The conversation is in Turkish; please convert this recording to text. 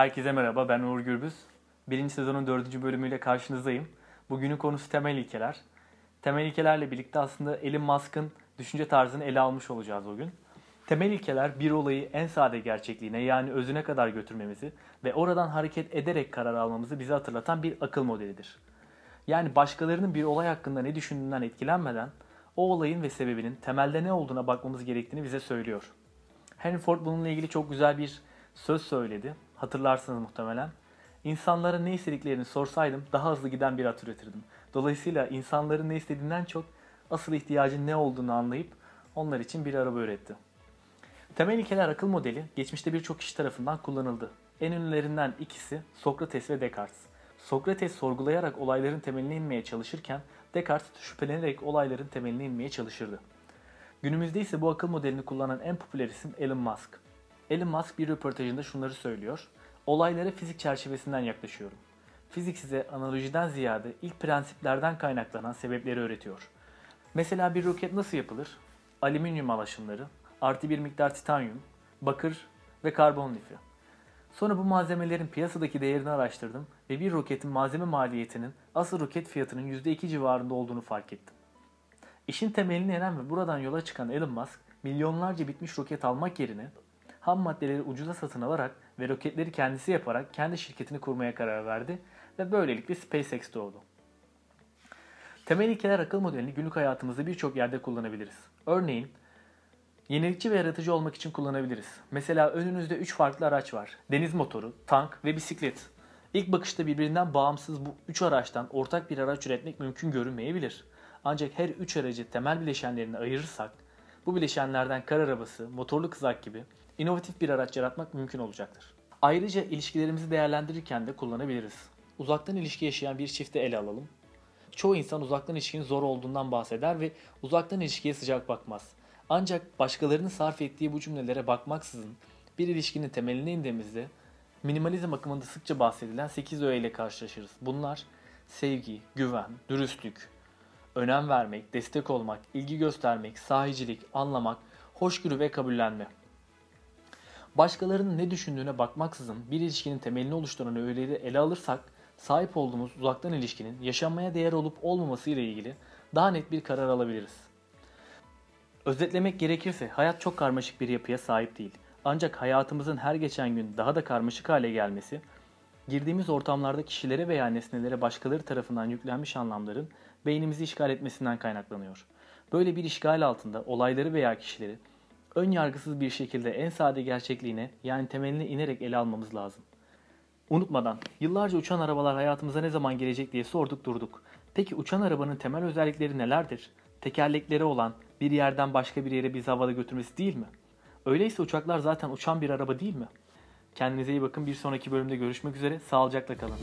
Herkese merhaba, ben Uğur Gürbüz. Birinci sezonun dördüncü bölümüyle karşınızdayım. Bugünün konusu temel ilkeler. Temel ilkelerle birlikte aslında Elon Musk'ın düşünce tarzını ele almış olacağız bugün. Temel ilkeler bir olayı en sade gerçekliğine yani özüne kadar götürmemizi ve oradan hareket ederek karar almamızı bize hatırlatan bir akıl modelidir. Yani başkalarının bir olay hakkında ne düşündüğünden etkilenmeden o olayın ve sebebinin temelde ne olduğuna bakmamız gerektiğini bize söylüyor. Henry Ford bununla ilgili çok güzel bir söz söyledi. Hatırlarsınız muhtemelen. İnsanlara ne istediklerini sorsaydım daha hızlı giden bir at üretirdim. Dolayısıyla insanların ne istediğinden çok asıl ihtiyacın ne olduğunu anlayıp onlar için bir araba üretti. Temel ilkeler akıl modeli geçmişte birçok kişi tarafından kullanıldı. En ünlülerinden ikisi Sokrates ve Descartes. Sokrates sorgulayarak olayların temeline inmeye çalışırken Descartes şüphelenerek olayların temeline inmeye çalışırdı. Günümüzde ise bu akıl modelini kullanan en popüler isim Elon Musk. Elon Musk bir röportajında şunları söylüyor. Olaylara fizik çerçevesinden yaklaşıyorum. Fizik size analojiden ziyade ilk prensiplerden kaynaklanan sebepleri öğretiyor. Mesela bir roket nasıl yapılır? Alüminyum alaşımları, artı bir miktar titanyum, bakır ve karbon lifi. Sonra bu malzemelerin piyasadaki değerini araştırdım ve bir roketin malzeme maliyetinin asıl roket fiyatının %2 civarında olduğunu fark ettim. İşin temelini eren ve buradan yola çıkan Elon Musk, milyonlarca bitmiş roket almak yerine ham maddeleri ucuza satın alarak ve roketleri kendisi yaparak kendi şirketini kurmaya karar verdi ve böylelikle SpaceX doğdu. Temel ilkeler akıl modelini günlük hayatımızda birçok yerde kullanabiliriz. Örneğin yenilikçi ve yaratıcı olmak için kullanabiliriz. Mesela önünüzde 3 farklı araç var. Deniz motoru, tank ve bisiklet. İlk bakışta birbirinden bağımsız bu 3 araçtan ortak bir araç üretmek mümkün görünmeyebilir. Ancak her 3 aracı temel bileşenlerini ayırırsak bu bileşenlerden kar arabası, motorlu kızak gibi inovatif bir araç yaratmak mümkün olacaktır. Ayrıca ilişkilerimizi değerlendirirken de kullanabiliriz. Uzaktan ilişki yaşayan bir çifti ele alalım. Çoğu insan uzaktan ilişkinin zor olduğundan bahseder ve uzaktan ilişkiye sıcak bakmaz. Ancak başkalarının sarf ettiği bu cümlelere bakmaksızın bir ilişkinin temeline indiğimizde minimalizm akımında sıkça bahsedilen 8 öğe ile karşılaşırız. Bunlar sevgi, güven, dürüstlük, önem vermek, destek olmak, ilgi göstermek, sahicilik, anlamak, hoşgörü ve kabullenme. Başkalarının ne düşündüğüne bakmaksızın bir ilişkinin temelini oluşturan öğeleri ele alırsak sahip olduğumuz uzaktan ilişkinin yaşanmaya değer olup olmaması ile ilgili daha net bir karar alabiliriz. Özetlemek gerekirse hayat çok karmaşık bir yapıya sahip değil. Ancak hayatımızın her geçen gün daha da karmaşık hale gelmesi, girdiğimiz ortamlarda kişilere veya nesnelere başkaları tarafından yüklenmiş anlamların beynimizi işgal etmesinden kaynaklanıyor. Böyle bir işgal altında olayları veya kişileri ön yargısız bir şekilde en sade gerçekliğine yani temeline inerek ele almamız lazım. Unutmadan, yıllarca uçan arabalar hayatımıza ne zaman gelecek diye sorduk durduk. Peki uçan arabanın temel özellikleri nelerdir? Tekerlekleri olan bir yerden başka bir yere bizi havada götürmesi değil mi? Öyleyse uçaklar zaten uçan bir araba değil mi? Kendinize iyi bakın. Bir sonraki bölümde görüşmek üzere. Sağlıcakla kalın.